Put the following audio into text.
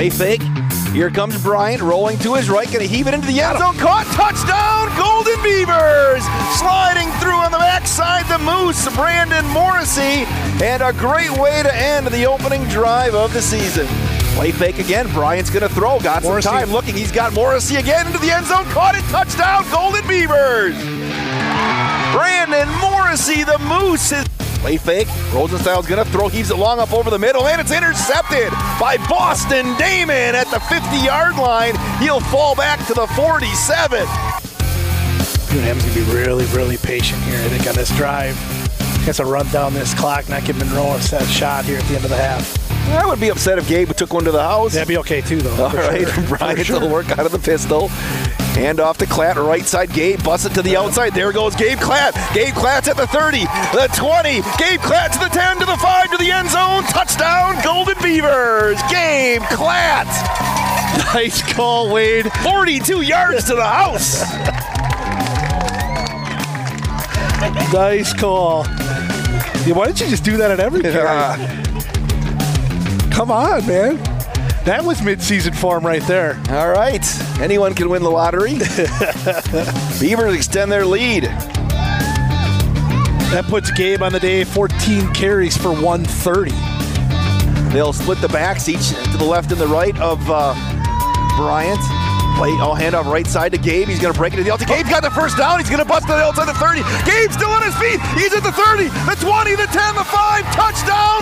Play fake. Here comes Bryant rolling to his right, going to heave it into the end zone. Caught, touchdown, Golden Beavers! Sliding through on the backside, the Moose, Brandon Morrissey, and a great way to end the opening drive of the season. Play fake again. Bryant's going to throw. Got Morrissey. some time looking. He's got Morrissey again into the end zone. Caught it. Touchdown, Golden Beavers! Brandon Morrissey, the Moose, is play fake. Rosenstile's gonna throw, heaves it long up over the middle, and it's intercepted by Boston Damon at the 50-yard line. He'll fall back to the 47. UNM's gonna be really, really patient here. I think on this drive, has to run down this clock, not give Monroe a set shot here at the end of the half. I would be upset if Gabe took one to the house. That'd be okay too, though. All right, for right, sure. Bryant For sure. will work out of the pistol. Hand off to Klatt, right side. Gabe busts it to the outside. There goes Gabe Klatt. Gabe Klatt's at the 30, the 20. Gabe Klatt to the 10, to the 5, to the end zone. Touchdown, Golden Beavers. Gabe Klatt. Nice call, Wade. 42 yards to the house. Nice call. Yeah, why didn't you just do that at every carry? Come on, man. That was midseason form right there. All right. Anyone can win the lottery. Beavers extend their lead. That puts Gabe on the day 14 carries for 130. They'll split the backs each to the left and the right of uh, Bryant. Play, I'll hand off right side to Gabe. He's going to break it to the outside. Gabe's got the first down. He's going to bust to the outside the 30. Gabe's still on his feet. He's at the 30, the 20, the 10, the 5. Touchdown,